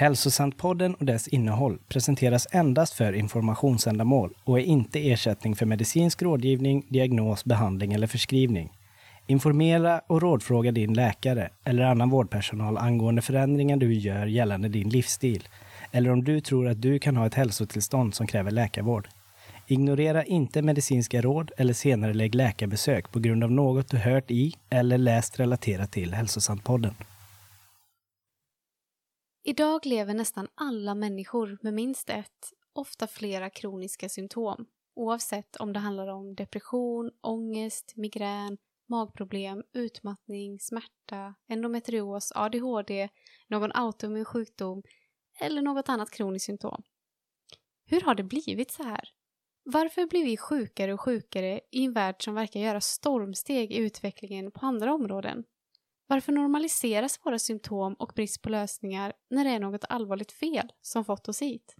Hälsosantpodden och dess innehåll presenteras endast för informationsändamål och är inte ersättning för medicinsk rådgivning, diagnos, behandling eller förskrivning. Informera och rådfråga din läkare eller annan vårdpersonal angående förändringar du gör gällande din livsstil eller om du tror att du kan ha ett hälsotillstånd som kräver läkarvård. Ignorera inte medicinska råd eller senare lägg läkarbesök på grund av något du hört i eller läst relaterat till Hälsosantpodden. Idag lever nästan alla människor med minst ett, ofta flera kroniska symptom. Oavsett om det handlar om depression, ångest, migrän, magproblem, utmattning, smärta, endometrios, ADHD, någon autoimmun sjukdom eller något annat kroniskt symptom. Hur har det blivit så här? Varför blir vi sjukare och sjukare i en värld som verkar göra stormsteg i utvecklingen på andra områden? Varför normaliseras våra symptom och brist på lösningar när det är något allvarligt fel som fått oss hit?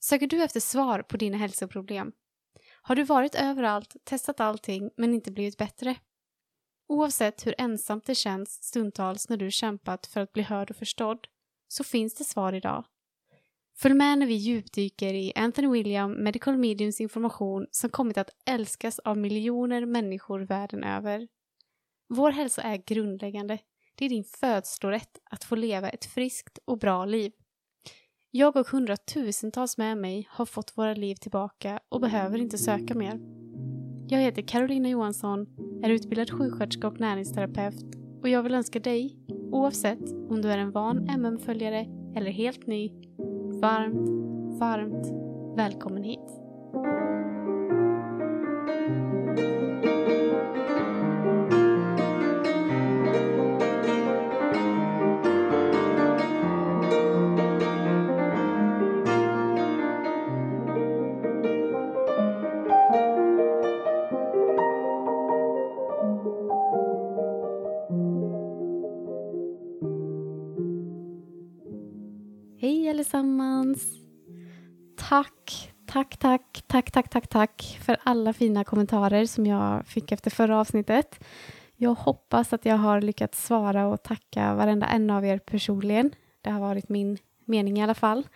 Söker du efter svar på dina hälsoproblem? Har du varit överallt, testat allting men inte blivit bättre? Oavsett hur ensamt det känns stundtals när du kämpat för att bli hörd och förstådd så finns det svar idag. Följ med när vi djupdyker i Anthony William Medical Mediums information som kommit att älskas av miljoner människor världen över. Vår hälsa är grundläggande. Det är din födslorätt att få leva ett friskt och bra liv. Jag och hundratusentals med mig har fått våra liv tillbaka och behöver inte söka mer. Jag heter Carolina Johansson, är utbildad sjuksköterska och näringsterapeut och jag vill önska dig, oavsett om du är en van MM-följare eller helt ny, varmt, varmt välkommen hit. Tack, tack, för alla fina kommentarer som jag fick efter förra avsnittet. Jag hoppas att jag har lyckats svara och tacka varenda en av er personligen. Det har varit min mening i alla fall.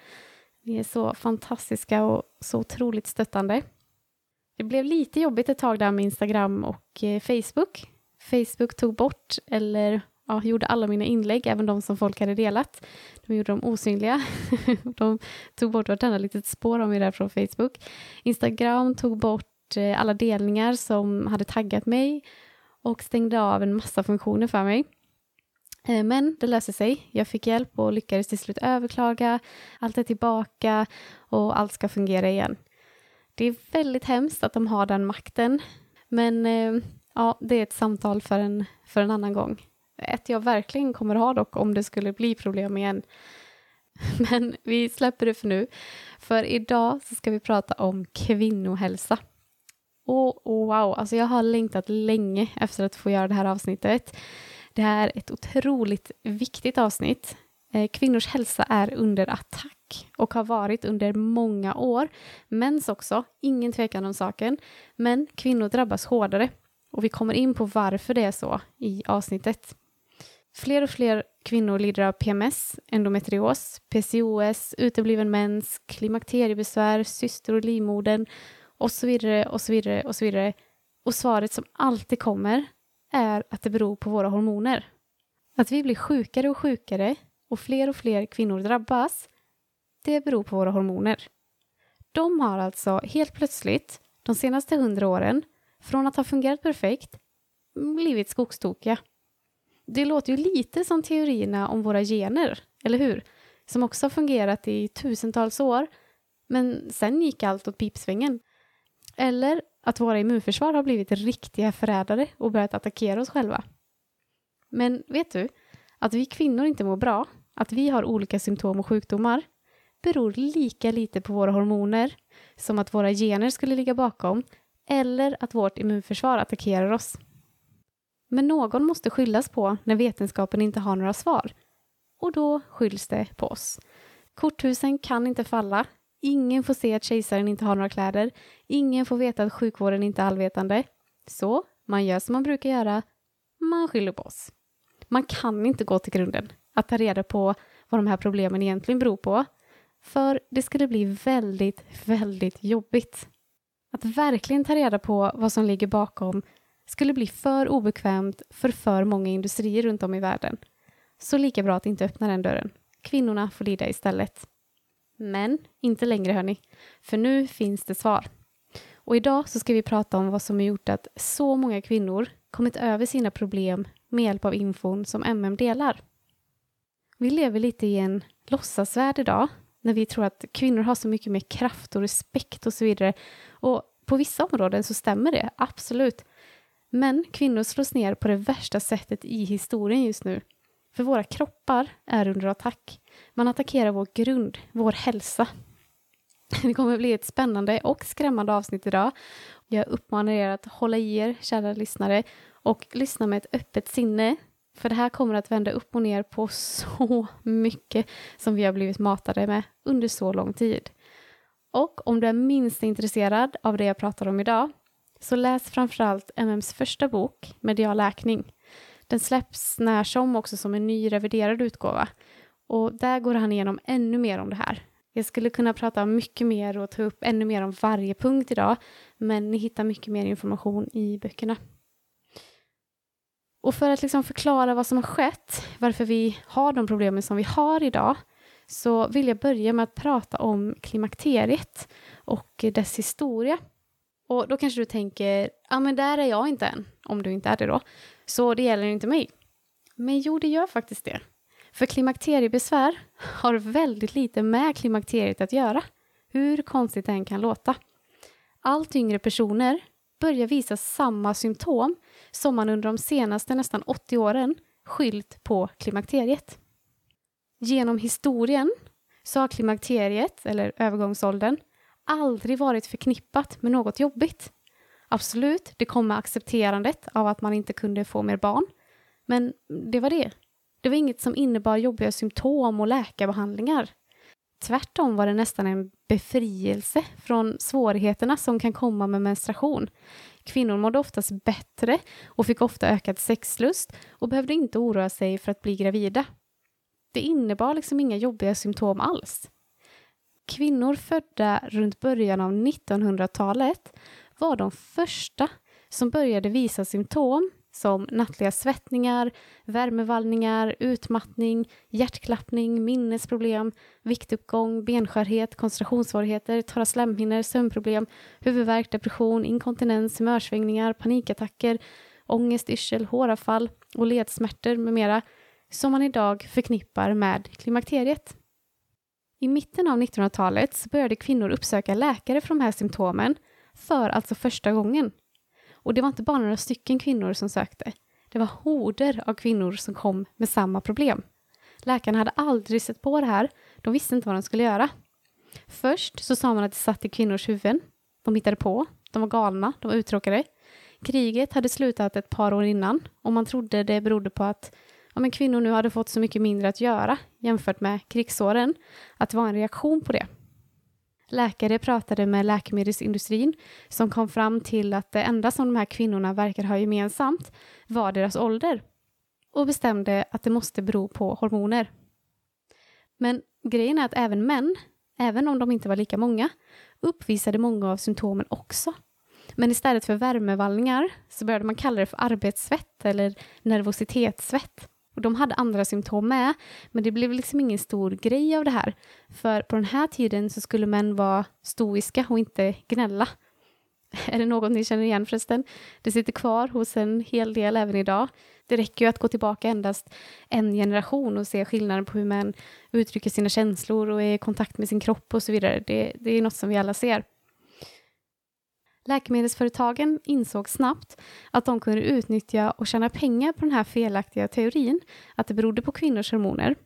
Ni är så fantastiska och så otroligt stöttande. Det blev lite jobbigt ett tag där med Instagram och eh, Facebook. Facebook tog bort, eller ja, gjorde alla mina inlägg, även de som folk hade delat. De gjorde dem osynliga. de tog bort vartenda litet spår av mig där från Facebook. Instagram tog bort eh, alla delningar som hade taggat mig och stängde av en massa funktioner för mig. Eh, men det löste sig. Jag fick hjälp och lyckades till slut överklaga. Allt är tillbaka och allt ska fungera igen. Det är väldigt hemskt att de har den makten. Men eh, ja, det är ett samtal för en, för en annan gång. Ett jag verkligen kommer ha dock om det skulle bli problem igen. Men vi släpper det för nu. För idag så ska vi prata om kvinnohälsa. Och, wow, alltså jag har längtat länge efter att få göra det här avsnittet. Det här är ett otroligt viktigt avsnitt. Eh, kvinnors hälsa är under attack och har varit under många år. Mäns också, ingen tvekan om saken. Men kvinnor drabbas hårdare och vi kommer in på varför det är så i avsnittet. Fler och fler kvinnor lider av PMS, endometrios, PCOS, utebliven mens, klimakteriebesvär, syster och livmodern och så vidare och så vidare och så vidare. Och svaret som alltid kommer är att det beror på våra hormoner. Att vi blir sjukare och sjukare och fler och fler kvinnor drabbas, det beror på våra hormoner. De har alltså helt plötsligt, de senaste hundra åren, från att ha fungerat perfekt, blivit skogstokiga. Det låter ju lite som teorierna om våra gener, eller hur? Som också har fungerat i tusentals år, men sen gick allt åt pipsvängen. Eller att våra immunförsvar har blivit riktiga förrädare och börjat attackera oss själva. Men vet du, att vi kvinnor inte mår bra, att vi har olika symptom och sjukdomar, beror lika lite på våra hormoner som att våra gener skulle ligga bakom eller att vårt immunförsvar attackerar oss. Men någon måste skyllas på när vetenskapen inte har några svar. Och då skylls det på oss. Korthusen kan inte falla. Ingen får se att kejsaren inte har några kläder. Ingen får veta att sjukvården inte är allvetande. Så man gör som man brukar göra. Man skyller på oss. Man kan inte gå till grunden. att ta reda på vad de här problemen egentligen beror på. För det skulle bli väldigt, väldigt jobbigt. Att verkligen ta reda på vad som ligger bakom skulle bli för obekvämt för för många industrier runt om i världen. Så lika bra att inte öppna den dörren. Kvinnorna får lida istället. Men inte längre hörni, för nu finns det svar. Och idag så ska vi prata om vad som har gjort att så många kvinnor kommit över sina problem med hjälp av infon som MM delar. Vi lever lite i en låtsasvärld idag när vi tror att kvinnor har så mycket mer kraft och respekt och så vidare. Och på vissa områden så stämmer det, absolut. Men kvinnor slås ner på det värsta sättet i historien just nu. För våra kroppar är under attack. Man attackerar vår grund, vår hälsa. Det kommer bli ett spännande och skrämmande avsnitt idag. Jag uppmanar er att hålla i er, kära lyssnare, och lyssna med ett öppet sinne. För det här kommer att vända upp och ner på så mycket som vi har blivit matade med under så lång tid. Och om du är minst intresserad av det jag pratar om idag, så läs framförallt MMs första bok, Medial läkning. Den släpps när som också som en ny reviderad utgåva. Och där går han igenom ännu mer om det här. Jag skulle kunna prata mycket mer och ta upp ännu mer om varje punkt idag, men ni hittar mycket mer information i böckerna. Och för att liksom förklara vad som har skett, varför vi har de problemen som vi har idag, så vill jag börja med att prata om klimakteriet och dess historia. Och då kanske du tänker, ja men där är jag inte än, om du inte är det då. Så det gäller inte mig. Men jo, det gör faktiskt det. För klimakteriebesvär har väldigt lite med klimakteriet att göra, hur konstigt det än kan låta. Allt yngre personer börjar visa samma symptom som man under de senaste nästan 80 åren skylt på klimakteriet. Genom historien så har klimakteriet, eller övergångsåldern, aldrig varit förknippat med något jobbigt. Absolut, det kom med accepterandet av att man inte kunde få mer barn. Men det var det. Det var inget som innebar jobbiga symptom och läkarbehandlingar. Tvärtom var det nästan en befrielse från svårigheterna som kan komma med menstruation. Kvinnor mådde oftast bättre och fick ofta ökad sexlust och behövde inte oroa sig för att bli gravida. Det innebar liksom inga jobbiga symptom alls. Kvinnor födda runt början av 1900-talet var de första som började visa symptom som nattliga svettningar, värmevallningar, utmattning, hjärtklappning, minnesproblem, viktuppgång, benskörhet, koncentrationssvårigheter, torra slemhinnor, sömnproblem, huvudvärk, depression, inkontinens, humörsvängningar, panikattacker, ångest, yrsel, håravfall och ledsmärtor med mera som man idag förknippar med klimakteriet. I mitten av 1900-talet började kvinnor uppsöka läkare för de här symptomen för alltså första gången. Och det var inte bara några stycken kvinnor som sökte. Det var horder av kvinnor som kom med samma problem. Läkarna hade aldrig sett på det här. De visste inte vad de skulle göra. Först så sa man att det satt i kvinnors huvuden. De hittade på. De var galna. De var uttråkade. Kriget hade slutat ett par år innan och man trodde det berodde på att ja, men kvinnor nu hade fått så mycket mindre att göra jämfört med krigsåren, att det var en reaktion på det. Läkare pratade med läkemedelsindustrin som kom fram till att det enda som de här kvinnorna verkar ha gemensamt var deras ålder och bestämde att det måste bero på hormoner. Men grejen är att även män, även om de inte var lika många, uppvisade många av symptomen också. Men istället för värmevallningar så började man kalla det för arbetssvett eller nervositetssvett. Och de hade andra symptom med, men det blev liksom ingen stor grej av det här. För på den här tiden så skulle män vara stoiska och inte gnälla. Är det något ni känner igen förresten? Det sitter kvar hos en hel del även idag. Det räcker ju att gå tillbaka endast en generation och se skillnaden på hur män uttrycker sina känslor och är i kontakt med sin kropp och så vidare. Det, det är något som vi alla ser. Läkemedelsföretagen insåg snabbt att de kunde utnyttja och tjäna pengar på den här felaktiga teorin att det berodde på kvinnors hormoner.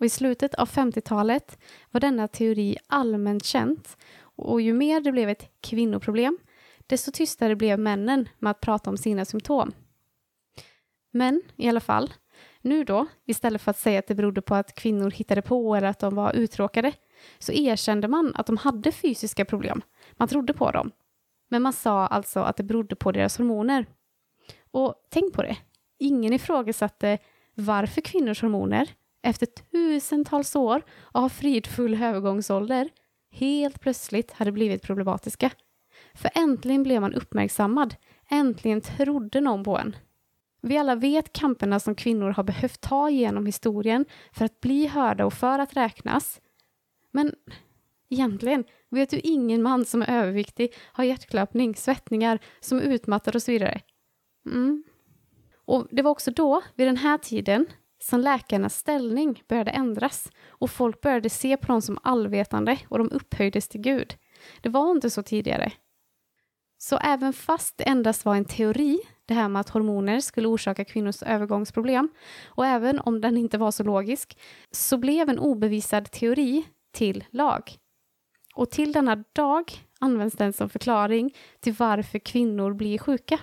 Och I slutet av 50-talet var denna teori allmänt känt och ju mer det blev ett kvinnoproblem, desto tystare blev männen med att prata om sina symptom. Men i alla fall, nu då, istället för att säga att det berodde på att kvinnor hittade på eller att de var uttråkade, så erkände man att de hade fysiska problem. Man trodde på dem men man sa alltså att det berodde på deras hormoner. Och tänk på det, ingen ifrågasatte varför kvinnors hormoner, efter tusentals år av fridfull övergångsålder, helt plötsligt hade blivit problematiska. För äntligen blev man uppmärksammad, äntligen trodde någon på en. Vi alla vet kamperna som kvinnor har behövt ta genom historien för att bli hörda och för att räknas. Men egentligen vet du ingen man som är överviktig, har hjärtklappning, svettningar, som är utmattad och så vidare. Mm. Och det var också då, vid den här tiden, som läkarnas ställning började ändras och folk började se på dem som allvetande och de upphöjdes till Gud. Det var inte så tidigare. Så även fast det endast var en teori, det här med att hormoner skulle orsaka kvinnors övergångsproblem, och även om den inte var så logisk, så blev en obevisad teori till lag. Och till denna dag används den som förklaring till varför kvinnor blir sjuka.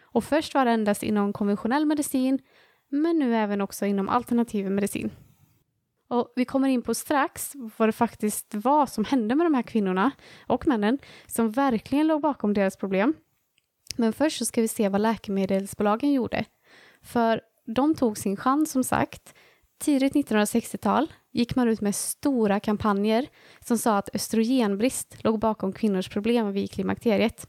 Och först var det endast inom konventionell medicin, men nu även också inom alternativ medicin. Och vi kommer in på strax vad det faktiskt var som hände med de här kvinnorna och männen som verkligen låg bakom deras problem. Men först så ska vi se vad läkemedelsbolagen gjorde. För de tog sin chans som sagt. Tidigt 1960-tal gick man ut med stora kampanjer som sa att östrogenbrist låg bakom kvinnors problem vid klimakteriet.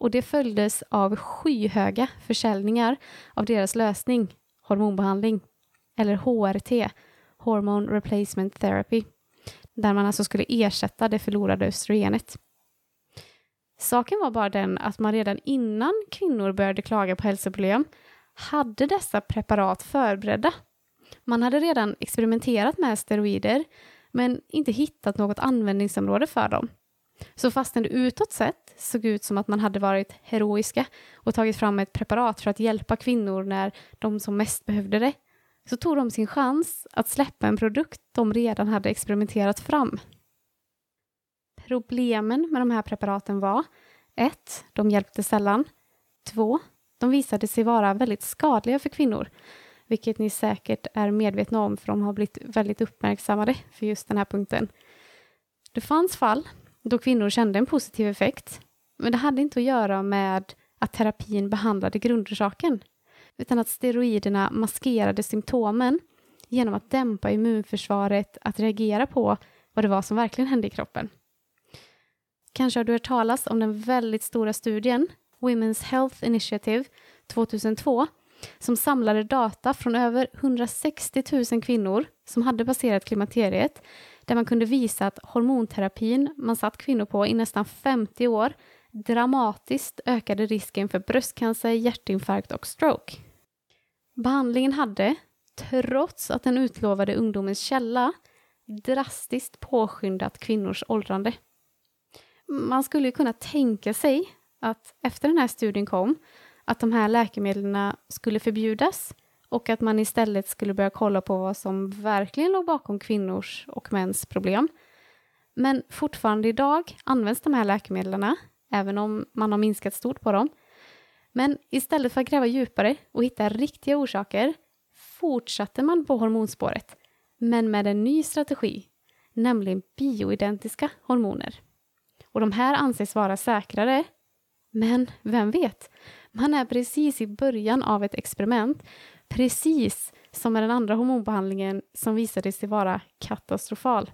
Och det följdes av skyhöga försäljningar av deras lösning, hormonbehandling, eller HRT, Hormone Replacement Therapy, där man alltså skulle ersätta det förlorade östrogenet. Saken var bara den att man redan innan kvinnor började klaga på hälsoproblem hade dessa preparat förberedda. Man hade redan experimenterat med steroider men inte hittat något användningsområde för dem. Så fastän det utåt sett såg ut som att man hade varit heroiska och tagit fram ett preparat för att hjälpa kvinnor när de som mest behövde det, så tog de sin chans att släppa en produkt de redan hade experimenterat fram. Problemen med de här preparaten var 1. De hjälpte sällan. 2. De visade sig vara väldigt skadliga för kvinnor, vilket ni säkert är medvetna om för de har blivit väldigt uppmärksammade för just den här punkten. Det fanns fall då kvinnor kände en positiv effekt, men det hade inte att göra med att terapin behandlade grundorsaken, utan att steroiderna maskerade symptomen genom att dämpa immunförsvaret att reagera på vad det var som verkligen hände i kroppen. Kanske har du hört talas om den väldigt stora studien Women's Health Initiative 2002 som samlade data från över 160 000 kvinnor som hade passerat klimakteriet där man kunde visa att hormonterapin man satt kvinnor på i nästan 50 år dramatiskt ökade risken för bröstcancer, hjärtinfarkt och stroke. Behandlingen hade, trots att den utlovade ungdomens källa, drastiskt påskyndat kvinnors åldrande. Man skulle ju kunna tänka sig att efter den här studien kom, att de här läkemedlen skulle förbjudas och att man istället skulle börja kolla på vad som verkligen låg bakom kvinnors och mäns problem. Men fortfarande idag används de här läkemedlen, även om man har minskat stort på dem. Men istället för att gräva djupare och hitta riktiga orsaker fortsatte man på hormonspåret, men med en ny strategi, nämligen bioidentiska hormoner. Och de här anses vara säkrare, men vem vet? Man är precis i början av ett experiment precis som med den andra hormonbehandlingen som visade sig vara katastrofal.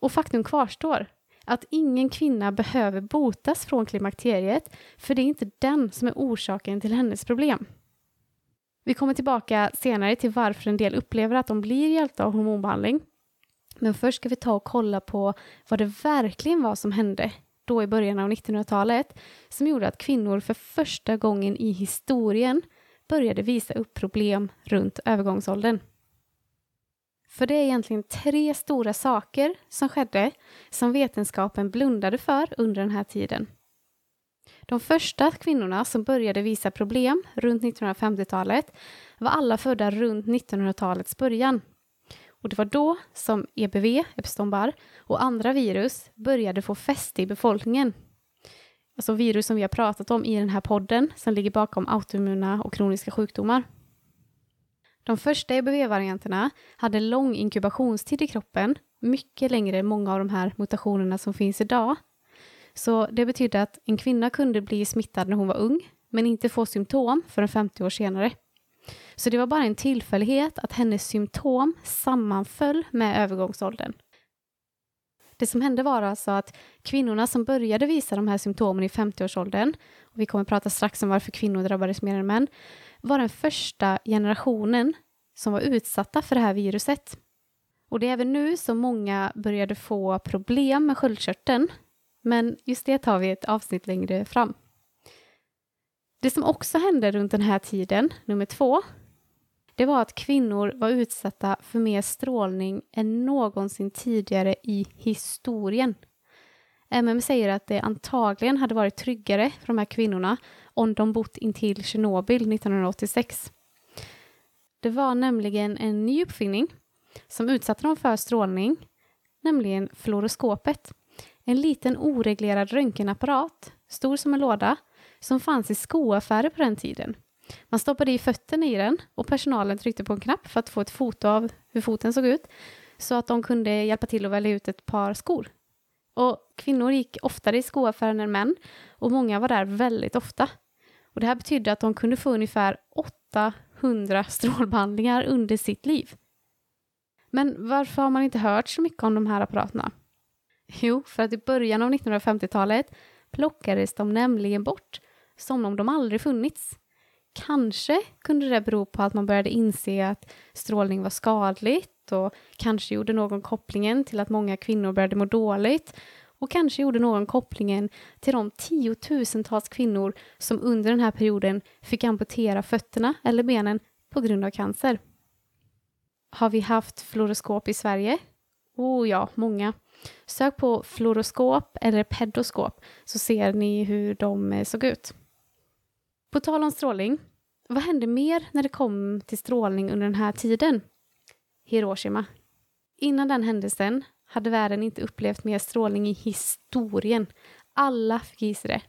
Och faktum kvarstår, att ingen kvinna behöver botas från klimakteriet, för det är inte den som är orsaken till hennes problem. Vi kommer tillbaka senare till varför en del upplever att de blir hjälpta av hormonbehandling. Men först ska vi ta och kolla på vad det verkligen var som hände då i början av 1900-talet som gjorde att kvinnor för första gången i historien började visa upp problem runt övergångsåldern. För det är egentligen tre stora saker som skedde som vetenskapen blundade för under den här tiden. De första kvinnorna som började visa problem runt 1950-talet var alla födda runt 1900-talets början. Och det var då som EBV, Epstein-Barr, och andra virus började få fäste i befolkningen alltså virus som vi har pratat om i den här podden, som ligger bakom autoimmuna och kroniska sjukdomar. De första EBV-varianterna hade lång inkubationstid i kroppen, mycket längre än många av de här mutationerna som finns idag. Så det betydde att en kvinna kunde bli smittad när hon var ung, men inte få symptom förrän 50 år senare. Så det var bara en tillfällighet att hennes symptom sammanföll med övergångsåldern. Det som hände var alltså att kvinnorna som började visa de här symptomen i 50-årsåldern, och vi kommer att prata strax om varför kvinnor drabbades mer än män, var den första generationen som var utsatta för det här viruset. Och det är även nu som många började få problem med sköldkörteln, men just det tar vi ett avsnitt längre fram. Det som också hände runt den här tiden, nummer två, det var att kvinnor var utsatta för mer strålning än någonsin tidigare i historien. MM säger att det antagligen hade varit tryggare för de här kvinnorna om de bott intill Tjernobyl 1986. Det var nämligen en ny uppfinning som utsatte dem för strålning, nämligen fluoroskopet. En liten oreglerad röntgenapparat, stor som en låda, som fanns i skoaffärer på den tiden. Man stoppade i fötterna i den och personalen tryckte på en knapp för att få ett foto av hur foten såg ut så att de kunde hjälpa till att välja ut ett par skor. Och kvinnor gick oftare i skoaffären än män och många var där väldigt ofta. Och det här betydde att de kunde få ungefär 800 strålbehandlingar under sitt liv. Men varför har man inte hört så mycket om de här apparaterna? Jo, för att i början av 1950-talet plockades de nämligen bort som om de aldrig funnits. Kanske kunde det bero på att man började inse att strålning var skadligt och kanske gjorde någon kopplingen till att många kvinnor började må dåligt och kanske gjorde någon kopplingen till de tiotusentals kvinnor som under den här perioden fick amputera fötterna eller benen på grund av cancer. Har vi haft fluoroskop i Sverige? Oh ja, många. Sök på fluoroskop eller pedoskop så ser ni hur de eh, såg ut. På tal om strålning, vad hände mer när det kom till strålning under den här tiden? Hiroshima. Innan den händelsen hade världen inte upplevt mer strålning i historien. Alla fick gissa det.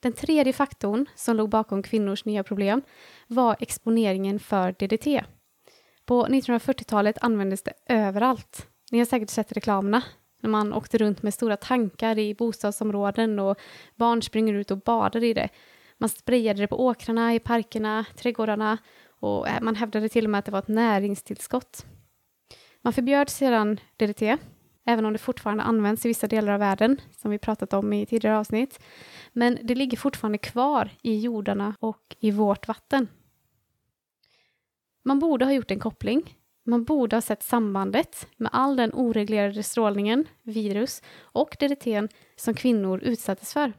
Den tredje faktorn som låg bakom kvinnors nya problem var exponeringen för DDT. På 1940-talet användes det överallt. Ni har säkert sett reklamerna när man åkte runt med stora tankar i bostadsområden och barn springer ut och badar i det. Man sprayade det på åkrarna, i parkerna, trädgårdarna och eh, man hävdade till och med att det var ett näringstillskott. Man förbjöd sedan DDT, även om det fortfarande används i vissa delar av världen, som vi pratat om i tidigare avsnitt. Men det ligger fortfarande kvar i jordarna och i vårt vatten. Man borde ha gjort en koppling. Man borde ha sett sambandet med all den oreglerade strålningen, virus och DDT som kvinnor utsattes för.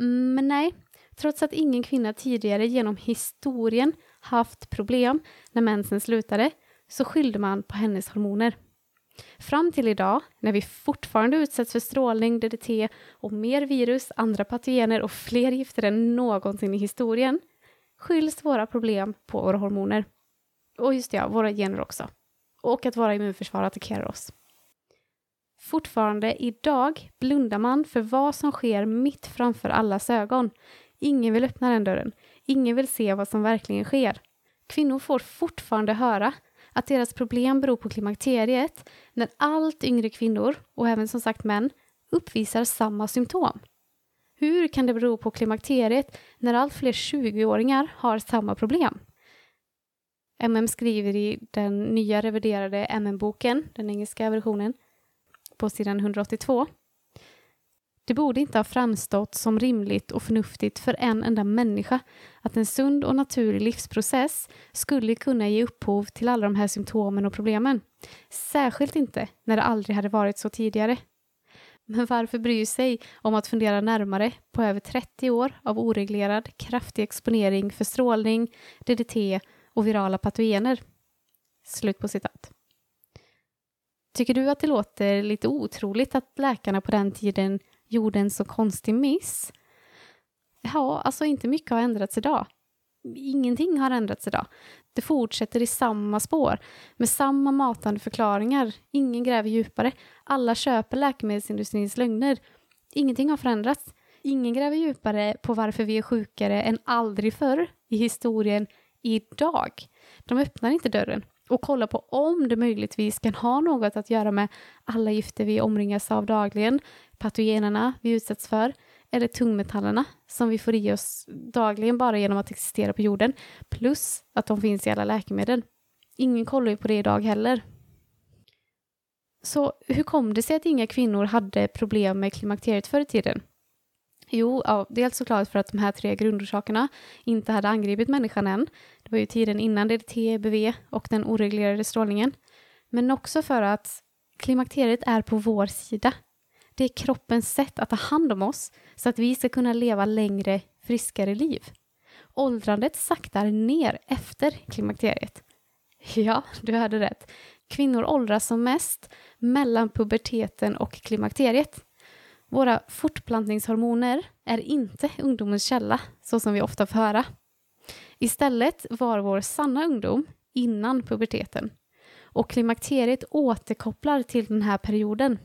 Mm, men nej, trots att ingen kvinna tidigare genom historien haft problem när mensen slutade så skyllde man på hennes hormoner. Fram till idag, när vi fortfarande utsätts för strålning, DDT och mer virus, andra patogener och fler gifter än någonsin i historien, skylls våra problem på våra hormoner. Och just det, ja, våra gener också. Och att våra immunförsvar attackerar oss. Fortfarande idag blundar man för vad som sker mitt framför allas ögon. Ingen vill öppna den dörren. Ingen vill se vad som verkligen sker. Kvinnor får fortfarande höra att deras problem beror på klimakteriet när allt yngre kvinnor, och även som sagt män, uppvisar samma symptom. Hur kan det bero på klimakteriet när allt fler 20-åringar har samma problem? MM skriver i den nya reviderade MM-boken, den engelska versionen, på sidan 182. Det borde inte ha framstått som rimligt och förnuftigt för en enda människa att en sund och naturlig livsprocess skulle kunna ge upphov till alla de här symptomen och problemen. Särskilt inte när det aldrig hade varit så tidigare. Men varför bry sig om att fundera närmare på över 30 år av oreglerad, kraftig exponering för strålning, DDT och virala patogener. Slut på citat. Tycker du att det låter lite otroligt att läkarna på den tiden gjorde en så konstig miss? Ja, alltså inte mycket har ändrats idag. Ingenting har ändrats idag. Det fortsätter i samma spår, med samma matande förklaringar. Ingen gräver djupare. Alla köper läkemedelsindustrins lögner. Ingenting har förändrats. Ingen gräver djupare på varför vi är sjukare än aldrig förr i historien idag. De öppnar inte dörren och kolla på om det möjligtvis kan ha något att göra med alla gifter vi omringas av dagligen, patogenerna vi utsätts för, eller tungmetallerna som vi får i oss dagligen bara genom att existera på jorden, plus att de finns i alla läkemedel. Ingen kollar ju på det idag heller. Så hur kom det sig att inga kvinnor hade problem med klimakteriet förr i tiden? Jo, ja, dels såklart för att de här tre grundorsakerna inte hade angripit människan än. Det var ju tiden innan DDT, BV och den oreglerade strålningen. Men också för att klimakteriet är på vår sida. Det är kroppens sätt att ta hand om oss så att vi ska kunna leva längre, friskare liv. Åldrandet saktar ner efter klimakteriet. Ja, du hörde rätt. Kvinnor åldras som mest mellan puberteten och klimakteriet. Våra fortplantningshormoner är inte ungdomens källa, så som vi ofta får höra. Istället var vår sanna ungdom innan puberteten. Och klimakteriet återkopplar till den här perioden.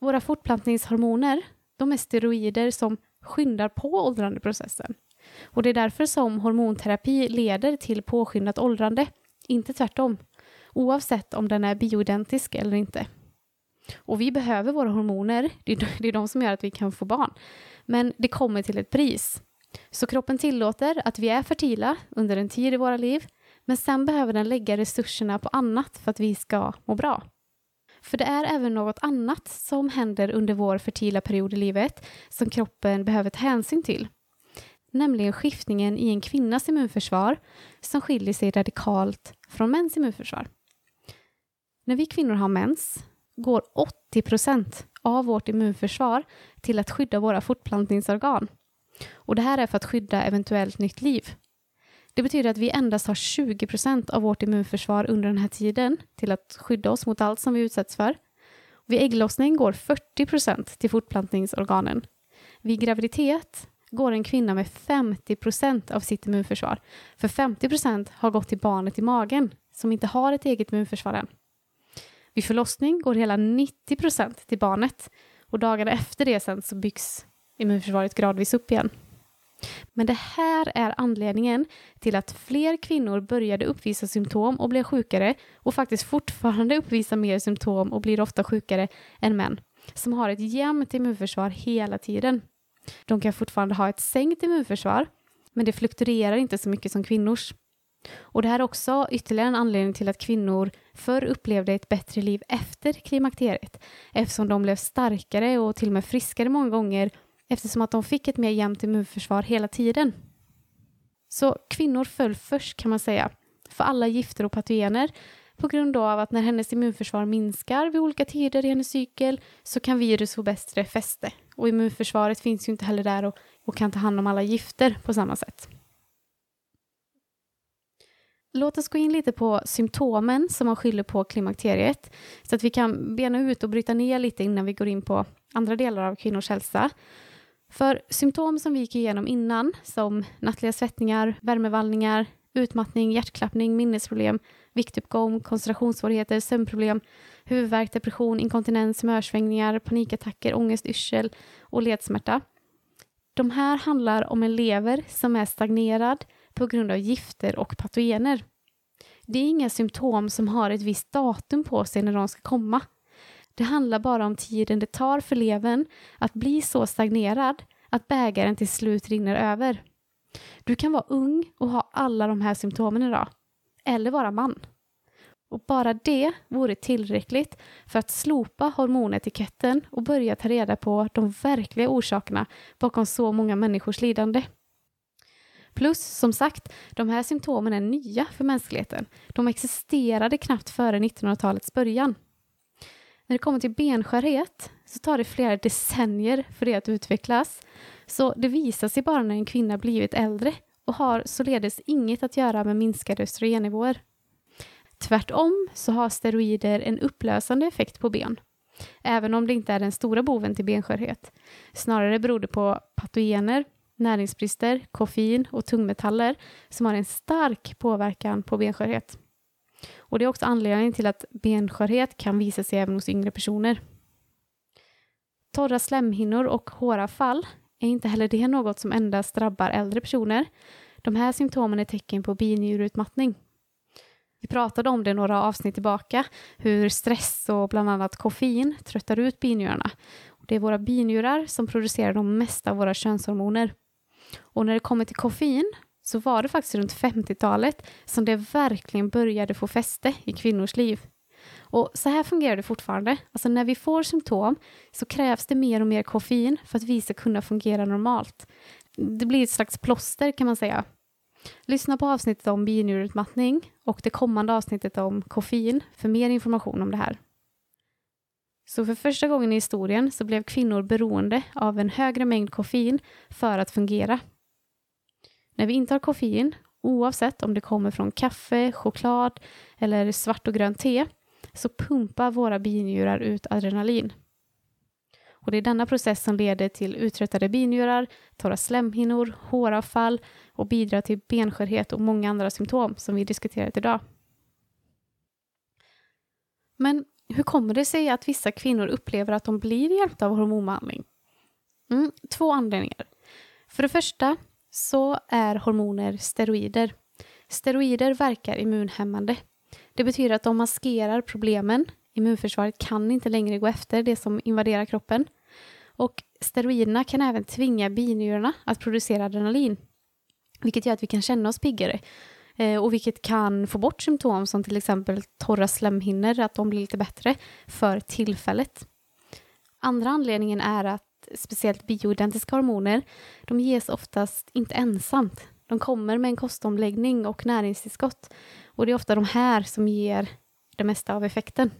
Våra fortplantningshormoner, de är steroider som skyndar på åldrandeprocessen. Och det är därför som hormonterapi leder till påskyndat åldrande, inte tvärtom. Oavsett om den är bioidentisk eller inte. Och vi behöver våra hormoner, det är de som gör att vi kan få barn. Men det kommer till ett pris. Så kroppen tillåter att vi är fertila under en tid i våra liv, men sen behöver den lägga resurserna på annat för att vi ska må bra. För det är även något annat som händer under vår fertila period i livet som kroppen behöver ta hänsyn till. Nämligen skiftningen i en kvinnas immunförsvar som skiljer sig radikalt från mäns immunförsvar. När vi kvinnor har mens går 80 procent av vårt immunförsvar till att skydda våra fortplantningsorgan. Och det här är för att skydda eventuellt nytt liv. Det betyder att vi endast har 20 procent av vårt immunförsvar under den här tiden till att skydda oss mot allt som vi utsätts för. Vid ägglossning går 40 procent till fortplantningsorganen. Vid graviditet går en kvinna med 50 procent av sitt immunförsvar. För 50 procent har gått till barnet i magen som inte har ett eget immunförsvar än. Vid förlossning går hela 90 procent till barnet och dagarna efter det sen så byggs immunförsvaret gradvis upp igen. Men det här är anledningen till att fler kvinnor började uppvisa symptom och blev sjukare och faktiskt fortfarande uppvisar mer symptom och blir ofta sjukare än män som har ett jämnt immunförsvar hela tiden. De kan fortfarande ha ett sänkt immunförsvar men det fluktuerar inte så mycket som kvinnors. Och det här är också ytterligare en anledning till att kvinnor förr upplevde ett bättre liv efter klimakteriet eftersom de blev starkare och till och med friskare många gånger eftersom att de fick ett mer jämnt immunförsvar hela tiden. Så kvinnor föll först kan man säga för alla gifter och patogener på grund av att när hennes immunförsvar minskar vid olika tider i hennes cykel så kan virus få bättre fäste. Och immunförsvaret finns ju inte heller där och, och kan ta hand om alla gifter på samma sätt. Låt oss gå in lite på symptomen som man skyller på klimakteriet så att vi kan bena ut och bryta ner lite innan vi går in på andra delar av kvinnors hälsa. För symptom som vi gick igenom innan, som nattliga svettningar, värmevallningar, utmattning, hjärtklappning, minnesproblem, viktuppgång, koncentrationssvårigheter, sömnproblem, huvudvärk, depression, inkontinens, humörsvängningar, panikattacker, ångest, yrsel och ledsmärta. De här handlar om en lever som är stagnerad på grund av gifter och patogener. Det är inga symptom som har ett visst datum på sig när de ska komma. Det handlar bara om tiden det tar för levern att bli så stagnerad att bägaren till slut rinner över. Du kan vara ung och ha alla de här symptomen idag. Eller vara man. Och bara det vore tillräckligt för att slopa hormonetiketten och börja ta reda på de verkliga orsakerna bakom så många människors lidande. Plus, som sagt, de här symptomen är nya för mänskligheten. De existerade knappt före 1900-talets början. När det kommer till benskörhet så tar det flera decennier för det att utvecklas. Så det visar sig bara när en kvinna blivit äldre och har således inget att göra med minskade östrogennivåer. Tvärtom så har steroider en upplösande effekt på ben, även om det inte är den stora boven till benskörhet. Snarare beror det på patogener, näringsbrister, koffein och tungmetaller som har en stark påverkan på benskörhet. Och det är också anledningen till att benskörhet kan visa sig även hos yngre personer. Torra slemhinnor och håravfall är inte heller det något som endast drabbar äldre personer. De här symptomen är tecken på binjurutmattning. Vi pratade om det några avsnitt tillbaka, hur stress och bland annat koffein tröttar ut binjurarna. Det är våra binjurar som producerar de mesta av våra könshormoner. Och när det kommer till koffein så var det faktiskt runt 50-talet som det verkligen började få fäste i kvinnors liv. Och så här fungerar det fortfarande. Alltså när vi får symptom så krävs det mer och mer koffein för att vi ska kunna fungera normalt. Det blir ett slags plåster kan man säga. Lyssna på avsnittet om binjurutmattning och det kommande avsnittet om koffein för mer information om det här. Så för första gången i historien så blev kvinnor beroende av en högre mängd koffein för att fungera. När vi intar koffein, oavsett om det kommer från kaffe, choklad eller svart och grönt te, så pumpar våra binjurar ut adrenalin. Och det är denna process som leder till uttröttade binjurar, torra slemhinnor, håravfall och bidrar till benskörhet och många andra symptom som vi diskuterat idag. Men hur kommer det sig att vissa kvinnor upplever att de blir hjälpta av hormonbehandling? Mm, två anledningar. För det första så är hormoner steroider. Steroider verkar immunhämmande. Det betyder att de maskerar problemen. Immunförsvaret kan inte längre gå efter det som invaderar kroppen. Och steroiderna kan även tvinga binjurarna att producera adrenalin, vilket gör att vi kan känna oss piggare Eh, och vilket kan få bort symptom som till exempel torra slemhinnor, att de blir lite bättre för tillfället. Andra anledningen är att speciellt bioidentiska hormoner, de ges oftast inte ensamt. De kommer med en kostomläggning och näringstillskott och det är ofta de här som ger det mesta av effekten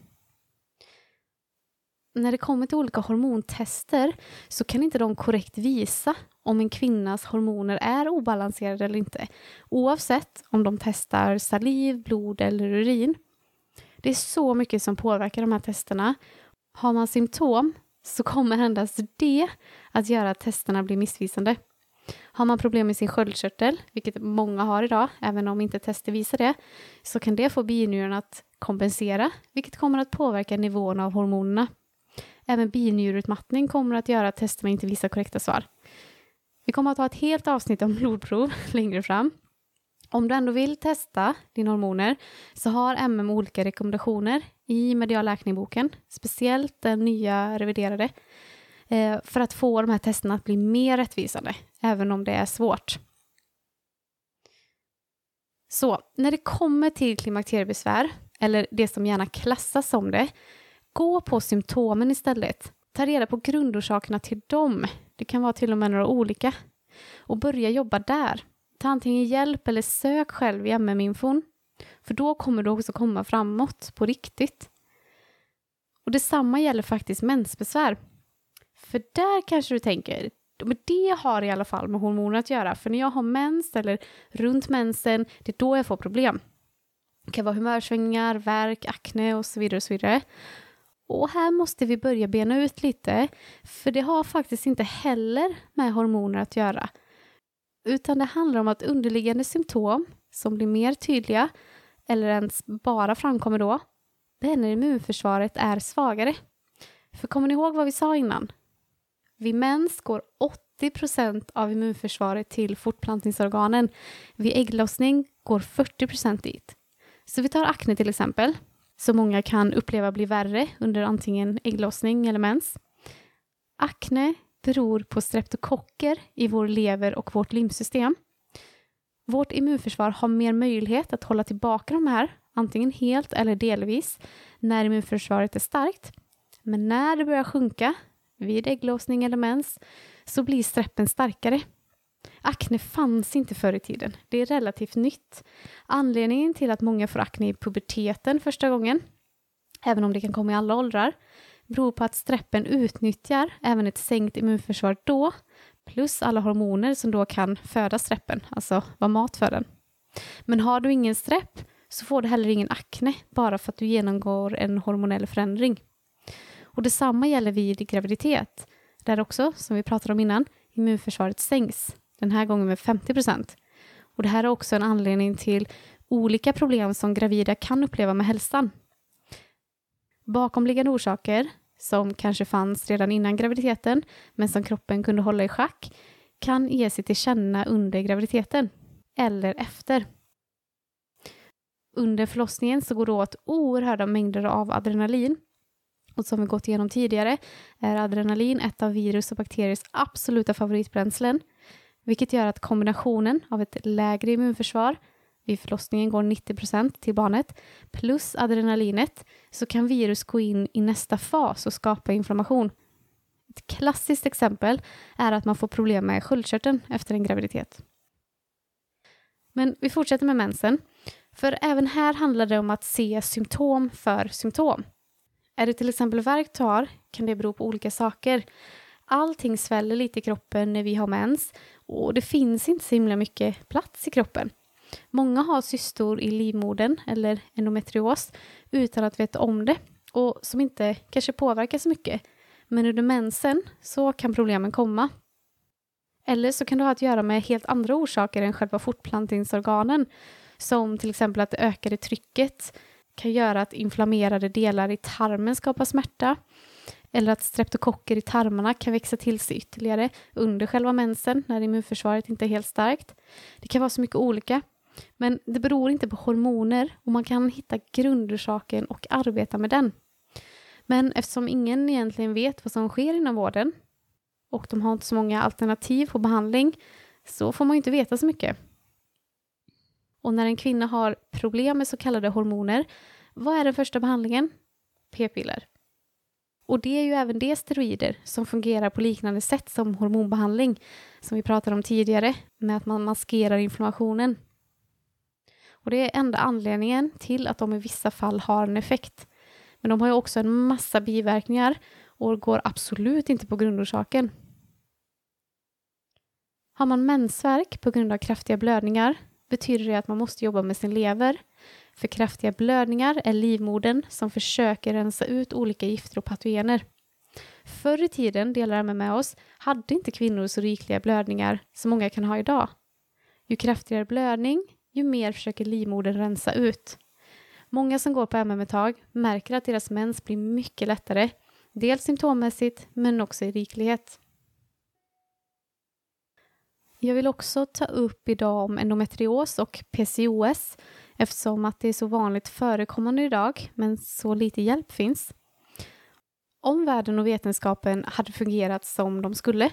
när det kommer till olika hormontester så kan inte de korrekt visa om en kvinnas hormoner är obalanserade eller inte, oavsett om de testar saliv, blod eller urin. Det är så mycket som påverkar de här testerna. Har man symptom så kommer endast det att göra att testerna blir missvisande. Har man problem med sin sköldkörtel, vilket många har idag, även om inte tester visar det, så kan det få binjurarna att kompensera, vilket kommer att påverka nivån av hormonerna. Även binjurutmattning kommer att göra att testerna inte visar korrekta svar. Vi kommer att ha ett helt avsnitt om blodprov längre fram. Om du ändå vill testa dina hormoner så har MM olika rekommendationer i Medial läkning-boken, speciellt den nya reviderade, eh, för att få de här testerna att bli mer rättvisande, även om det är svårt. Så när det kommer till klimakteriebesvär, eller det som gärna klassas som det, Gå på symptomen istället. Ta reda på grundorsakerna till dem. Det kan vara till och med några olika. Och börja jobba där. Ta antingen hjälp eller sök själv i MM-infon. För då kommer du också komma framåt på riktigt. Och detsamma gäller faktiskt mensbesvär. För där kanske du tänker, men det har i alla fall med hormoner att göra. För när jag har mens eller runt mensen, det är då jag får problem. Det kan vara humörsvängningar, värk, akne och så vidare. Och så vidare. Och här måste vi börja bena ut lite, för det har faktiskt inte heller med hormoner att göra. Utan det handlar om att underliggande symptom som blir mer tydliga, eller ens bara framkommer då, det är när immunförsvaret är svagare. För kommer ni ihåg vad vi sa innan? Vid mens går 80 procent av immunförsvaret till fortplantningsorganen. Vid ägglossning går 40 procent dit. Så vi tar akne till exempel som många kan uppleva blir värre under antingen ägglossning eller mens. Akne beror på streptokocker i vår lever och vårt lymfsystem. Vårt immunförsvar har mer möjlighet att hålla tillbaka de här, antingen helt eller delvis, när immunförsvaret är starkt. Men när det börjar sjunka, vid ägglossning eller mens, så blir streppen starkare Akne fanns inte förr i tiden. Det är relativt nytt. Anledningen till att många får akne i puberteten första gången, även om det kan komma i alla åldrar, beror på att streppen utnyttjar även ett sänkt immunförsvar då, plus alla hormoner som då kan föda streppen, alltså vara mat för den. Men har du ingen strepp så får du heller ingen akne bara för att du genomgår en hormonell förändring. Och detsamma gäller vid graviditet, där också, som vi pratade om innan, immunförsvaret sänks den här gången med 50 procent. Och det här är också en anledning till olika problem som gravida kan uppleva med hälsan. Bakomliggande orsaker, som kanske fanns redan innan graviditeten, men som kroppen kunde hålla i schack, kan ge sig till känna under graviditeten, eller efter. Under förlossningen så går det åt oerhörda mängder av adrenalin Och som vi gått igenom tidigare är adrenalin ett av virus och bakteriers absoluta favoritbränslen, vilket gör att kombinationen av ett lägre immunförsvar vid förlossningen går 90% till barnet, plus adrenalinet, så kan virus gå in i nästa fas och skapa inflammation. Ett klassiskt exempel är att man får problem med sköldkörteln efter en graviditet. Men vi fortsätter med mensen, för även här handlar det om att se symptom för symptom. Är det till exempel värk du har kan det bero på olika saker. Allting sväller lite i kroppen när vi har mens och det finns inte så himla mycket plats i kroppen. Många har cystor i livmodern eller endometrios utan att veta om det och som inte kanske påverkar så mycket. Men under mensen så kan problemen komma. Eller så kan det ha att göra med helt andra orsaker än själva fortplantningsorganen som till exempel att det ökade trycket kan göra att inflammerade delar i tarmen skapar smärta eller att streptokocker i tarmarna kan växa till sig ytterligare under själva mensen när immunförsvaret inte är helt starkt. Det kan vara så mycket olika. Men det beror inte på hormoner och man kan hitta grundorsaken och arbeta med den. Men eftersom ingen egentligen vet vad som sker inom vården och de har inte så många alternativ på behandling så får man inte veta så mycket. Och när en kvinna har problem med så kallade hormoner, vad är den första behandlingen? P-piller. Och det är ju även det steroider som fungerar på liknande sätt som hormonbehandling, som vi pratade om tidigare, med att man maskerar inflammationen. Och det är enda anledningen till att de i vissa fall har en effekt. Men de har ju också en massa biverkningar och går absolut inte på grundorsaken. Har man mensvärk på grund av kraftiga blödningar betyder det att man måste jobba med sin lever. För kraftiga blödningar är livmodern som försöker rensa ut olika gifter och patogener. Förr i tiden, delar med med oss, hade inte kvinnor så rikliga blödningar som många kan ha idag. Ju kraftigare blödning, ju mer försöker livmodern rensa ut. Många som går på MM ett tag märker att deras mens blir mycket lättare, dels symptommässigt men också i riklighet. Jag vill också ta upp idag om endometrios och PCOS eftersom att det är så vanligt förekommande idag men så lite hjälp finns. Om världen och vetenskapen hade fungerat som de skulle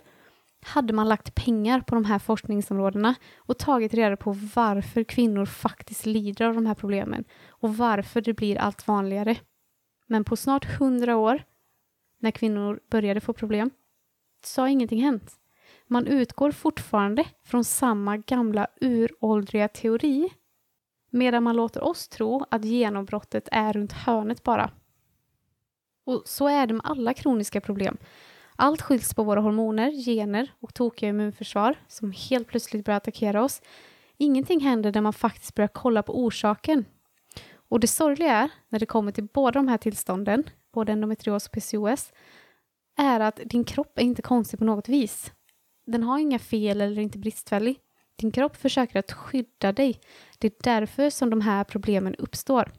hade man lagt pengar på de här forskningsområdena och tagit reda på varför kvinnor faktiskt lider av de här problemen och varför det blir allt vanligare. Men på snart hundra år, när kvinnor började få problem, så har ingenting hänt. Man utgår fortfarande från samma gamla uråldriga teori medan man låter oss tro att genombrottet är runt hörnet bara. Och så är det med alla kroniska problem. Allt skylls på våra hormoner, gener och tokiga immunförsvar som helt plötsligt börjar attackera oss. Ingenting händer när man faktiskt börjar kolla på orsaken. Och det sorgliga är, när det kommer till båda de här tillstånden, både endometrios och PCOS, är att din kropp är inte konstig på något vis. Den har inga fel eller är inte bristfällig. Din kropp försöker att skydda dig. Det är därför som de här problemen uppstår.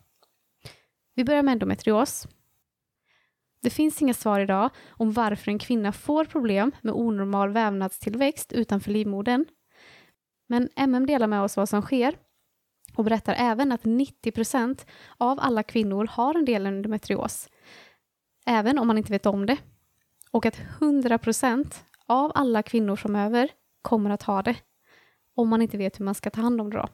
Vi börjar med endometrios. Det finns inga svar idag om varför en kvinna får problem med onormal vävnadstillväxt utanför livmodern. Men MM delar med oss vad som sker och berättar även att 90% av alla kvinnor har en del endometrios, även om man inte vet om det. Och att 100% av alla kvinnor framöver kommer att ha det, om man inte vet hur man ska ta hand om det då.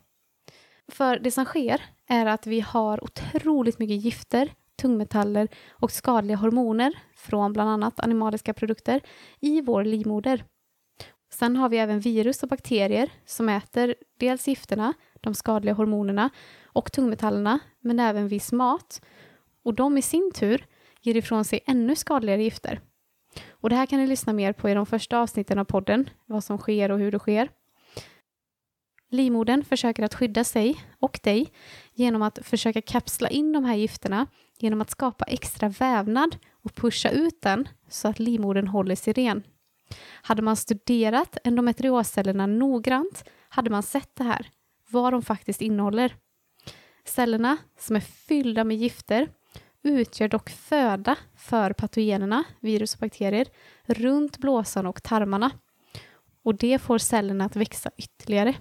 För det som sker är att vi har otroligt mycket gifter tungmetaller och skadliga hormoner från bland annat animaliska produkter i vår livmoder. Sen har vi även virus och bakterier som äter dels gifterna, de skadliga hormonerna och tungmetallerna, men även viss mat. Och de i sin tur ger ifrån sig ännu skadligare gifter. Och det här kan ni lyssna mer på i de första avsnitten av podden, vad som sker och hur det sker. Livmodern försöker att skydda sig och dig genom att försöka kapsla in de här gifterna genom att skapa extra vävnad och pusha ut den så att livmodern håller sig ren. Hade man studerat endometrioscellerna noggrant hade man sett det här, vad de faktiskt innehåller. Cellerna, som är fyllda med gifter, utgör dock föda för patogenerna, virus och bakterier, runt blåsan och tarmarna. Och det får cellerna att växa ytterligare.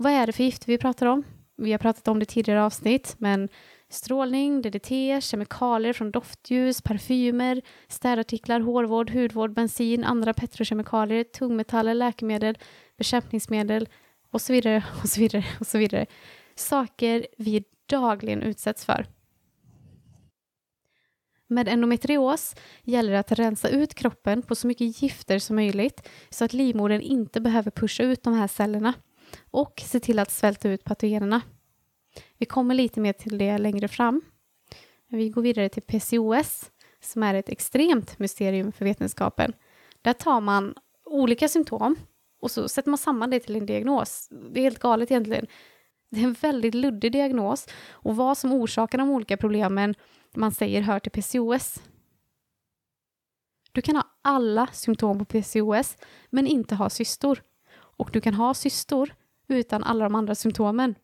Vad är det för gifter vi pratar om? vi har pratat om det tidigare avsnitt, men strålning, DDT, kemikalier från doftljus, parfymer, städartiklar, hårvård, hudvård, bensin, andra petrokemikalier, tungmetaller, läkemedel, bekämpningsmedel och så vidare och så vidare och så vidare. Saker vi dagligen utsätts för. Med endometrios gäller det att rensa ut kroppen på så mycket gifter som möjligt så att livmodern inte behöver pusha ut de här cellerna och se till att svälta ut patogenerna. Vi kommer lite mer till det längre fram. Vi går vidare till PCOS som är ett extremt mysterium för vetenskapen. Där tar man olika symptom och så sätter man samman det till en diagnos. Det är helt galet egentligen. Det är en väldigt luddig diagnos och vad som orsakar de olika problemen man säger hör till PCOS. Du kan ha alla symptom på PCOS men inte ha cystor. Och du kan ha cystor utan alla de andra symptomen.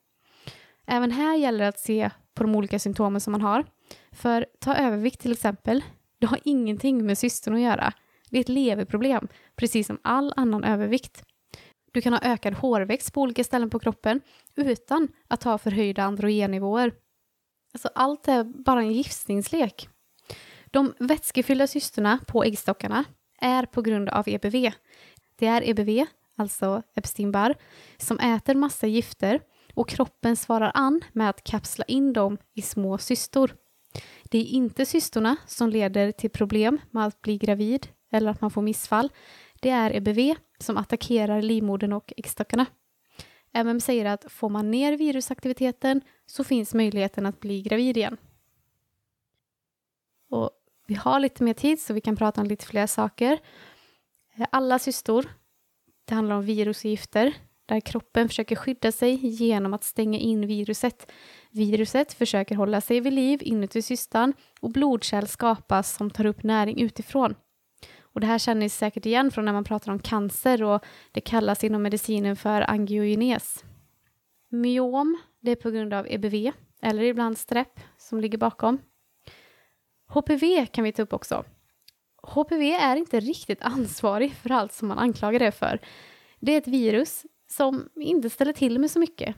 Även här gäller det att se på de olika symptomen som man har. För ta övervikt till exempel, det har ingenting med cystorn att göra. Det är ett leverproblem, precis som all annan övervikt. Du kan ha ökad hårväxt på olika ställen på kroppen utan att ha förhöjda androgennivåer. Alltså allt är bara en gissningslek. De vätskefyllda cystorna på äggstockarna är på grund av EBV. Det är EBV, alltså Epstein-Barr, som äter massa gifter och kroppen svarar an med att kapsla in dem i små cystor. Det är inte cystorna som leder till problem med att bli gravid eller att man får missfall. Det är EBV som attackerar livmodern och äggstockarna. MM säger att får man ner virusaktiviteten så finns möjligheten att bli gravid igen. Och vi har lite mer tid så vi kan prata om lite fler saker. Eh, alla cystor, det handlar om virus och gifter där kroppen försöker skydda sig genom att stänga in viruset. Viruset försöker hålla sig vid liv inuti cystan och blodkärl skapas som tar upp näring utifrån. Och det här känner ni säkert igen från när man pratar om cancer och det kallas inom medicinen för angiogenes. Myom, det är på grund av EBV eller ibland strepp som ligger bakom. HPV kan vi ta upp också. HPV är inte riktigt ansvarig för allt som man anklagar det för. Det är ett virus som inte ställer till med så mycket.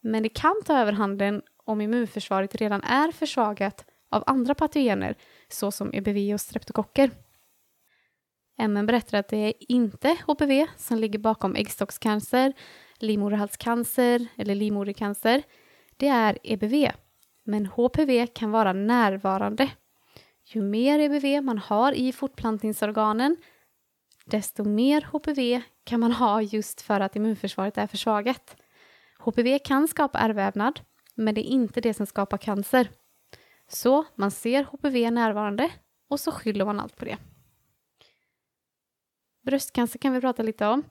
Men det kan ta överhanden om immunförsvaret redan är försvagat av andra patogener såsom EBV och streptokocker. MN berättar att det är inte HPV som ligger bakom äggstockscancer, livmoderhalscancer eller livmodercancer. Det är EBV, men HPV kan vara närvarande. Ju mer EBV man har i fortplantningsorganen, desto mer HPV kan man ha just för att immunförsvaret är försvagat. HPV kan skapa ärrvävnad, men det är inte det som skapar cancer. Så man ser HPV närvarande och så skyller man allt på det. Bröstcancer kan vi prata lite om.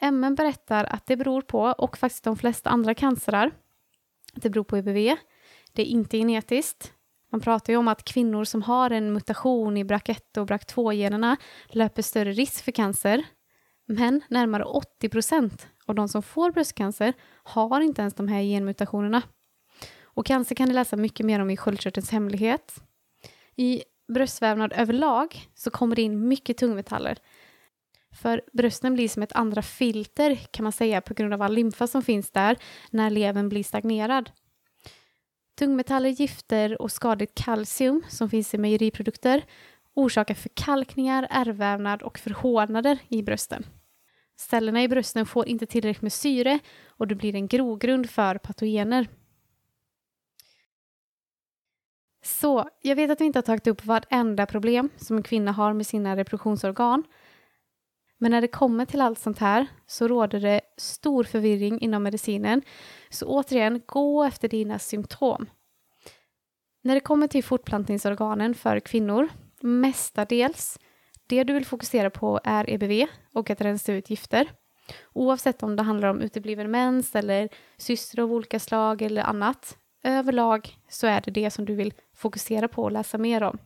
MN berättar att det beror på, och faktiskt de flesta andra cancerar, att det beror på EBV. Det är inte genetiskt. Man pratar ju om att kvinnor som har en mutation i BRCA1 och BRCA2-generna löper större risk för cancer. Men närmare 80 procent av de som får bröstcancer har inte ens de här genmutationerna. Och cancer kan ni läsa mycket mer om i Sköldkörtelns hemlighet. I bröstvävnad överlag så kommer det in mycket tungmetaller för brösten blir som ett andra filter kan man säga på grund av all lymfa som finns där när levern blir stagnerad. Tungmetaller, gifter och skadligt kalcium som finns i mejeriprodukter orsakar förkalkningar, ärrvävnad och förhårdnader i brösten. Cellerna i brösten får inte tillräckligt med syre och det blir en grogrund för patogener. Så, jag vet att vi inte har tagit upp vartenda problem som en kvinna har med sina reproduktionsorgan men när det kommer till allt sånt här så råder det stor förvirring inom medicinen. Så återigen, gå efter dina symptom. När det kommer till fortplantningsorganen för kvinnor, mestadels, det du vill fokusera på är EBV och att rensa ut gifter. Oavsett om det handlar om utebliven mens eller syster av olika slag eller annat. Överlag så är det det som du vill fokusera på och läsa mer om.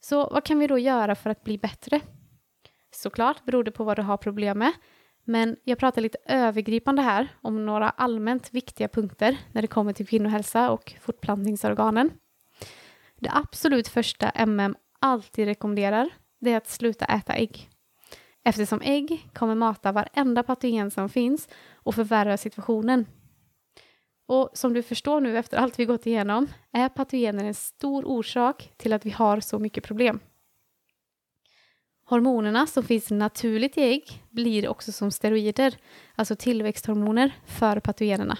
Så vad kan vi då göra för att bli bättre? Såklart beror det på vad du har problem med. Men jag pratar lite övergripande här om några allmänt viktiga punkter när det kommer till kvinnohälsa och fortplantningsorganen. Det absolut första MM alltid rekommenderar det är att sluta äta ägg. Eftersom ägg kommer mata varenda patogen som finns och förvärra situationen. Och som du förstår nu efter allt vi gått igenom är patogener en stor orsak till att vi har så mycket problem. Hormonerna som finns naturligt i ägg blir också som steroider, alltså tillväxthormoner, för patogenerna.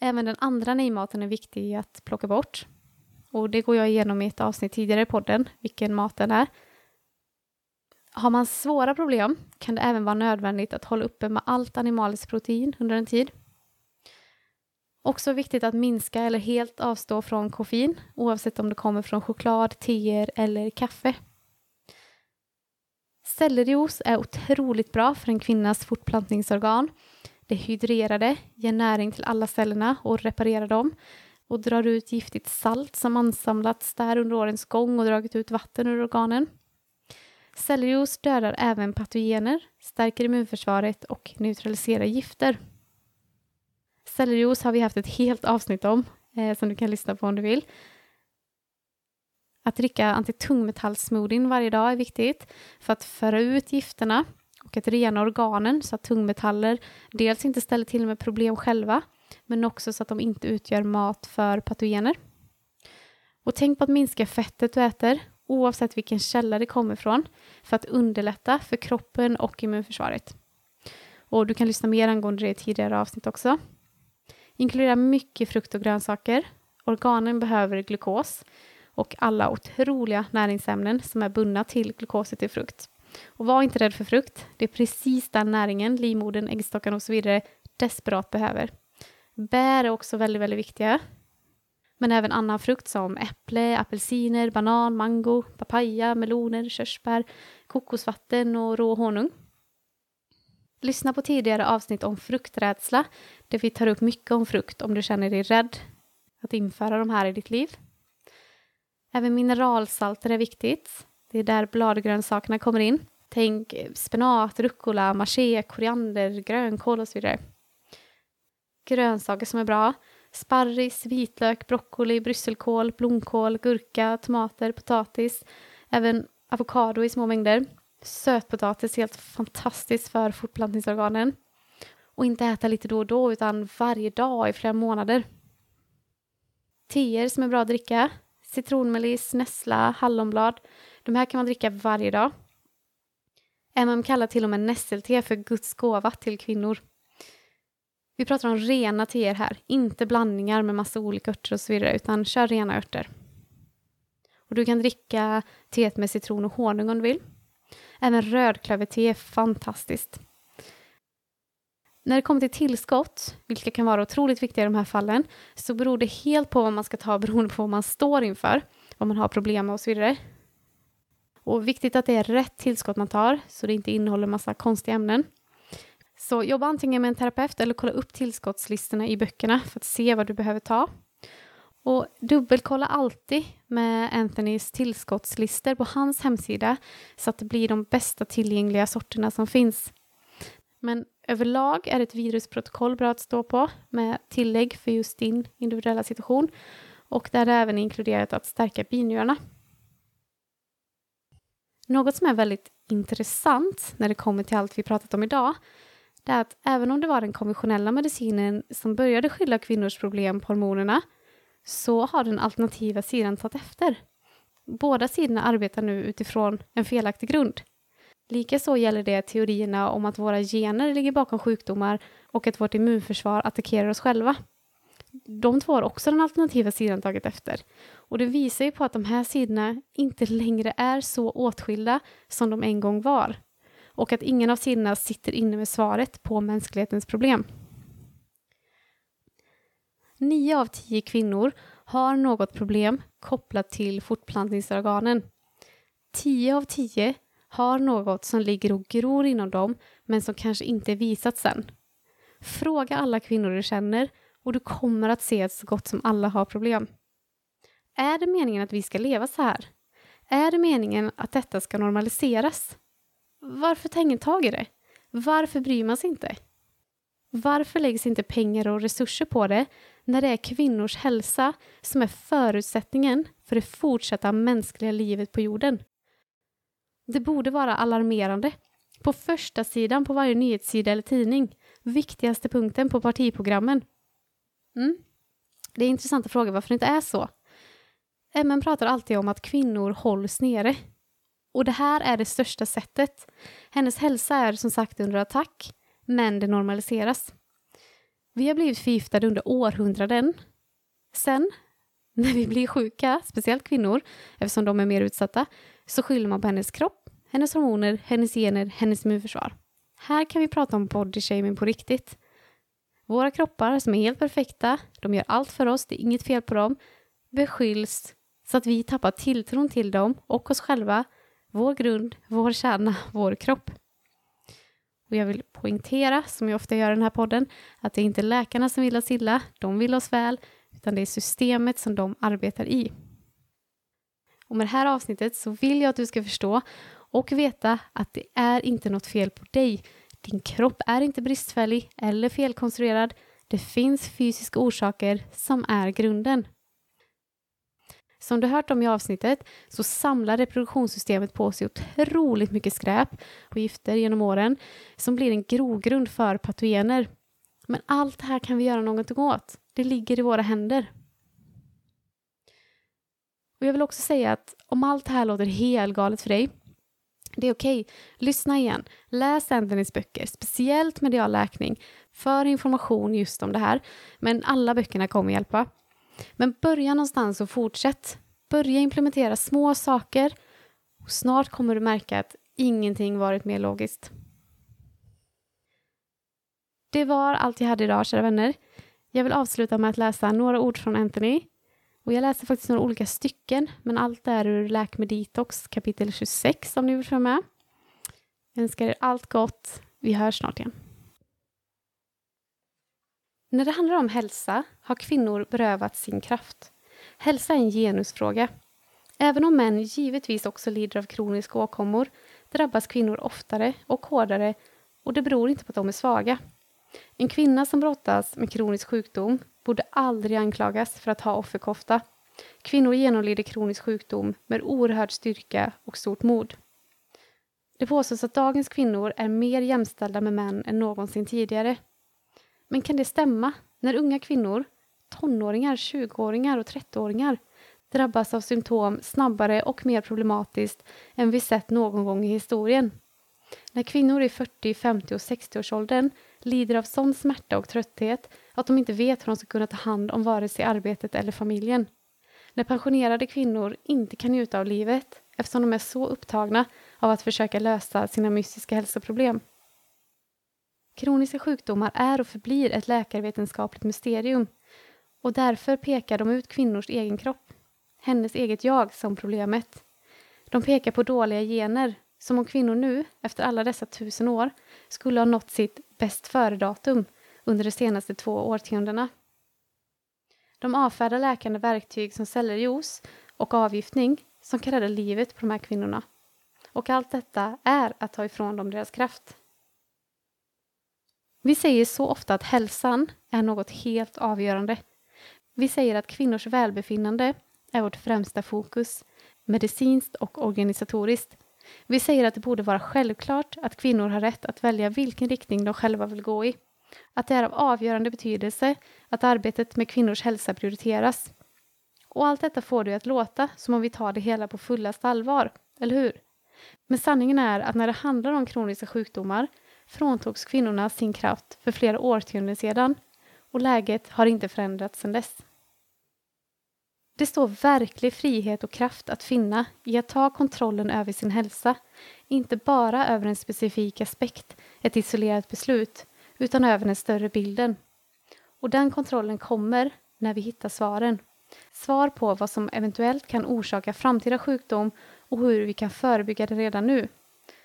Även den andra nejmaten är viktig att plocka bort. Och det går jag igenom i ett avsnitt tidigare i podden, vilken mat den är. Har man svåra problem kan det även vara nödvändigt att hålla uppe med allt animaliskt protein under en tid. Också viktigt att minska eller helt avstå från koffein, oavsett om det kommer från choklad, teer eller kaffe. Sellerios är otroligt bra för en kvinnas fortplantningsorgan. Det hydrerar det, ger näring till alla cellerna och reparerar dem och drar ut giftigt salt som ansamlats där under årens gång och dragit ut vatten ur organen. Sellerios dödar även patogener, stärker immunförsvaret och neutraliserar gifter. Sellerios har vi haft ett helt avsnitt om eh, som du kan lyssna på om du vill. Att dricka antitungmetallsmoothien varje dag är viktigt för att föra ut gifterna och att rena organen så att tungmetaller dels inte ställer till med problem själva men också så att de inte utgör mat för patogener. Och tänk på att minska fettet du äter oavsett vilken källa det kommer ifrån för att underlätta för kroppen och immunförsvaret. Och du kan lyssna mer angående det i tidigare avsnitt också. Inkludera mycket frukt och grönsaker. Organen behöver glukos och alla otroliga näringsämnen som är bundna till glukoset i frukt. Och var inte rädd för frukt. Det är precis den näringen livmodern, äggstockarna och så vidare desperat behöver. Bär är också väldigt, väldigt viktiga. Men även annan frukt som äpple, apelsiner, banan, mango, papaya, meloner, körsbär, kokosvatten och rå honung. Lyssna på tidigare avsnitt om frukträdsla där vi tar upp mycket om frukt om du känner dig rädd att införa de här i ditt liv. Även mineralsalter är viktigt. Det är där bladgrönsakerna kommer in. Tänk eh, spenat, rucola, marché, koriander, grönkål och så vidare. Grönsaker som är bra. Sparris, vitlök, broccoli, brysselkål, blomkål, gurka, tomater, potatis. Även avokado i små mängder. Sötpotatis, helt fantastiskt för fortplantningsorganen. Och inte äta lite då och då, utan varje dag i flera månader. Teer som är bra att dricka. Citronmeliss, nässla, hallonblad. De här kan man dricka varje dag. MM kallar till och med nässelte för Guds gåva till kvinnor. Vi pratar om rena teer här, inte blandningar med massa olika örter och så vidare, utan kör rena örter. Och du kan dricka teet med citron och honung om du vill. Även rödklöverte är fantastiskt. När det kommer till tillskott, vilka kan vara otroligt viktiga i de här fallen, så beror det helt på vad man ska ta beroende på vad man står inför, vad man har problem med och så vidare. Och viktigt att det är rätt tillskott man tar, så det inte innehåller massa konstiga ämnen. Så jobba antingen med en terapeut eller kolla upp tillskottslistorna i böckerna för att se vad du behöver ta. Och dubbelkolla alltid med Anthonys tillskottslistor på hans hemsida så att det blir de bästa tillgängliga sorterna som finns. Men överlag är ett virusprotokoll bra att stå på med tillägg för just din individuella situation och där det även är inkluderat att stärka binjurarna. Något som är väldigt intressant när det kommer till allt vi pratat om idag det är att även om det var den konventionella medicinen som började skylla kvinnors problem på hormonerna så har den alternativa sidan tagit efter. Båda sidorna arbetar nu utifrån en felaktig grund. Likaså gäller det teorierna om att våra gener ligger bakom sjukdomar och att vårt immunförsvar attackerar oss själva. De två har också den alternativa sidan tagit efter. Och det visar ju på att de här sidorna inte längre är så åtskilda som de en gång var. Och att ingen av sidorna sitter inne med svaret på mänsklighetens problem. Nio av tio kvinnor har något problem kopplat till fortplantningsorganen. Tio av tio har något som ligger och gror inom dem men som kanske inte visats visat sen. Fråga alla kvinnor du känner och du kommer att se att så gott som alla har problem. Är det meningen att vi ska leva så här? Är det meningen att detta ska normaliseras? Varför tar ingen tag i det? Varför bryr man sig inte? Varför läggs inte pengar och resurser på det när det är kvinnors hälsa som är förutsättningen för det fortsatta mänskliga livet på jorden? Det borde vara alarmerande. På första sidan på varje nyhetssida eller tidning. Viktigaste punkten på partiprogrammen. Mm. Det är intressant att fråga varför det inte är så. MN pratar alltid om att kvinnor hålls nere. Och det här är det största sättet. Hennes hälsa är som sagt under attack, men det normaliseras. Vi har blivit förgiftade under århundraden. Sen, när vi blir sjuka, speciellt kvinnor, eftersom de är mer utsatta, så skyller man på hennes kropp, hennes hormoner, hennes gener, hennes immunförsvar. Här kan vi prata om body shaming på riktigt. Våra kroppar som är helt perfekta, de gör allt för oss, det är inget fel på dem, beskylls så att vi tappar tilltron till dem och oss själva, vår grund, vår kärna, vår kropp. Och jag vill poängtera, som jag ofta gör i den här podden, att det är inte läkarna som vill oss illa, de vill oss väl, utan det är systemet som de arbetar i. Och med det här avsnittet så vill jag att du ska förstå och veta att det är inte något fel på dig. Din kropp är inte bristfällig eller felkonstruerad. Det finns fysiska orsaker som är grunden. Som du hört om i avsnittet så samlar reproduktionssystemet på sig otroligt mycket skräp och gifter genom åren som blir en grogrund för patogener. Men allt det här kan vi göra någonting åt. Det ligger i våra händer. Och Jag vill också säga att om allt det här låter helgalet för dig det är okej. Okay. Lyssna igen. Läs Anthonys böcker, speciellt medial läkning, för information just om det här. Men alla böckerna kommer hjälpa. Men börja någonstans och fortsätt. Börja implementera små saker och snart kommer du märka att ingenting varit mer logiskt. Det var allt jag hade idag, kära vänner. Jag vill avsluta med att läsa några ord från Anthony. Och jag läste faktiskt några olika stycken, men allt är ur Läk med detox kapitel 26 om ni vill följa med. Jag önskar er allt gott. Vi hörs snart igen. När det handlar om hälsa har kvinnor berövat sin kraft. Hälsa är en genusfråga. Även om män givetvis också lider av kroniska åkommor drabbas kvinnor oftare och hårdare och det beror inte på att de är svaga. En kvinna som brottas med kronisk sjukdom borde aldrig anklagas för att ha offerkofta. Kvinnor genomlider kronisk sjukdom med oerhörd styrka och stort mod. Det påstås att dagens kvinnor är mer jämställda med män än någonsin tidigare. Men kan det stämma när unga kvinnor, tonåringar, 20-åringar och 30-åringar drabbas av symptom snabbare och mer problematiskt än vi sett någon gång i historien? När kvinnor i 40, 50 och 60-årsåldern lider av sån smärta och trötthet att de inte vet hur de ska kunna ta hand om vare sig arbetet eller familjen. När pensionerade kvinnor inte kan njuta av livet eftersom de är så upptagna av att försöka lösa sina mystiska hälsoproblem. Kroniska sjukdomar är och förblir ett läkarvetenskapligt mysterium och därför pekar de ut kvinnors egen kropp, hennes eget jag, som problemet. De pekar på dåliga gener, som om kvinnor nu, efter alla dessa tusen år, skulle ha nått sitt bäst före-datum under de senaste två årtiondena. De avfärdar läkande verktyg som cellerjuice och avgiftning som kan rädda livet på de här kvinnorna. Och allt detta är att ta ifrån dem deras kraft. Vi säger så ofta att hälsan är något helt avgörande. Vi säger att kvinnors välbefinnande är vårt främsta fokus, medicinskt och organisatoriskt. Vi säger att det borde vara självklart att kvinnor har rätt att välja vilken riktning de själva vill gå i. Att det är av avgörande betydelse att arbetet med kvinnors hälsa prioriteras. Och allt detta får det att låta som om vi tar det hela på fullast allvar, eller hur? Men sanningen är att när det handlar om kroniska sjukdomar fråntogs kvinnorna sin kraft för flera årtionden sedan och läget har inte förändrats sedan dess. Det står verklig frihet och kraft att finna i att ta kontrollen över sin hälsa, inte bara över en specifik aspekt, ett isolerat beslut, utan över den större bilden. Och den kontrollen kommer när vi hittar svaren. Svar på vad som eventuellt kan orsaka framtida sjukdom och hur vi kan förebygga det redan nu.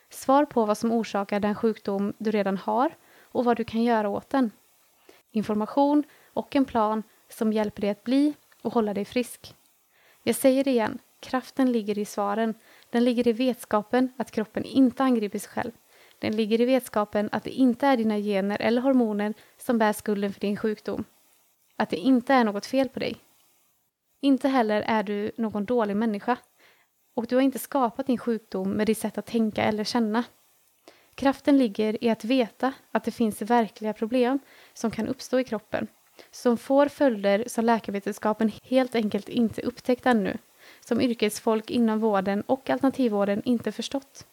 Svar på vad som orsakar den sjukdom du redan har och vad du kan göra åt den. Information och en plan som hjälper dig att bli och hålla dig frisk. Jag säger det igen, kraften ligger i svaren. Den ligger i vetskapen att kroppen inte angriper sig själv. Den ligger i vetskapen att det inte är dina gener eller hormoner som bär skulden för din sjukdom. Att det inte är något fel på dig. Inte heller är du någon dålig människa. Och du har inte skapat din sjukdom med ditt sätt att tänka eller känna. Kraften ligger i att veta att det finns verkliga problem som kan uppstå i kroppen som får följder som läkarvetenskapen helt enkelt inte upptäckt ännu, som yrkesfolk inom vården och alternativvården inte förstått.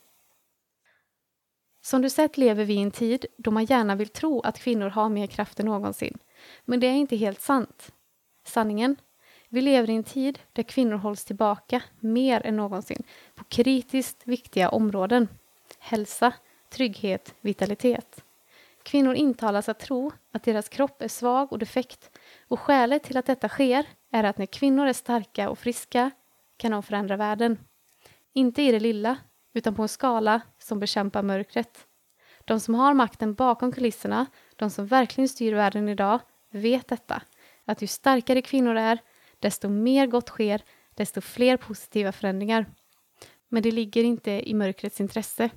Som du sett lever vi i en tid då man gärna vill tro att kvinnor har mer kraft än någonsin. Men det är inte helt sant. Sanningen? Vi lever i en tid där kvinnor hålls tillbaka mer än någonsin på kritiskt viktiga områden. Hälsa, trygghet, vitalitet. Kvinnor intalas att tro att deras kropp är svag och defekt och skälet till att detta sker är att när kvinnor är starka och friska kan de förändra världen. Inte i det lilla, utan på en skala som bekämpar mörkret. De som har makten bakom kulisserna, de som verkligen styr världen idag, vet detta. Att ju starkare kvinnor är, desto mer gott sker, desto fler positiva förändringar. Men det ligger inte i mörkrets intresse.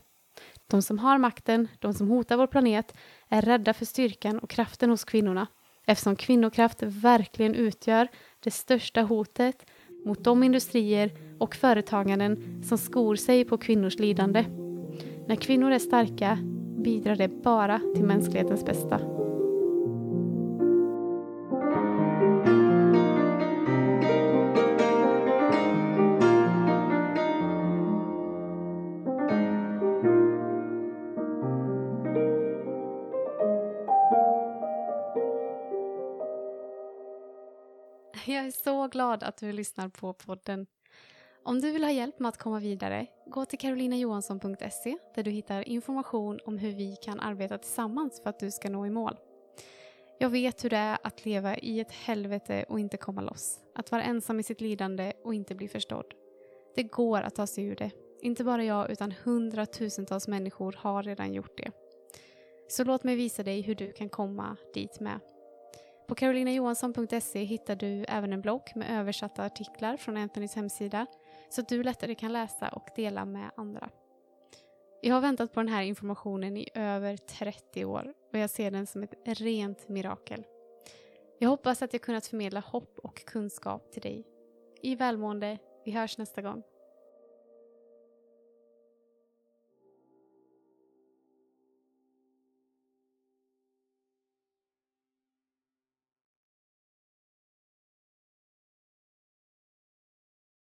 De som har makten, de som hotar vår planet, är rädda för styrkan och kraften hos kvinnorna eftersom kvinnokraft verkligen utgör det största hotet mot de industrier och företaganden som skor sig på kvinnors lidande. När kvinnor är starka bidrar det bara till mänsklighetens bästa. Glad att du lyssnar på podden. Om du vill ha hjälp med att komma vidare, gå till karolinajohansson.se där du hittar information om hur vi kan arbeta tillsammans för att du ska nå i mål. Jag vet hur det är att leva i ett helvete och inte komma loss. Att vara ensam i sitt lidande och inte bli förstådd. Det går att ta sig ur det. Inte bara jag utan hundratusentals människor har redan gjort det. Så låt mig visa dig hur du kan komma dit med. På carolinajohansson.se hittar du även en blogg med översatta artiklar från Anthonys hemsida så att du lättare kan läsa och dela med andra. Jag har väntat på den här informationen i över 30 år och jag ser den som ett rent mirakel. Jag hoppas att jag kunnat förmedla hopp och kunskap till dig. I välmående, vi hörs nästa gång.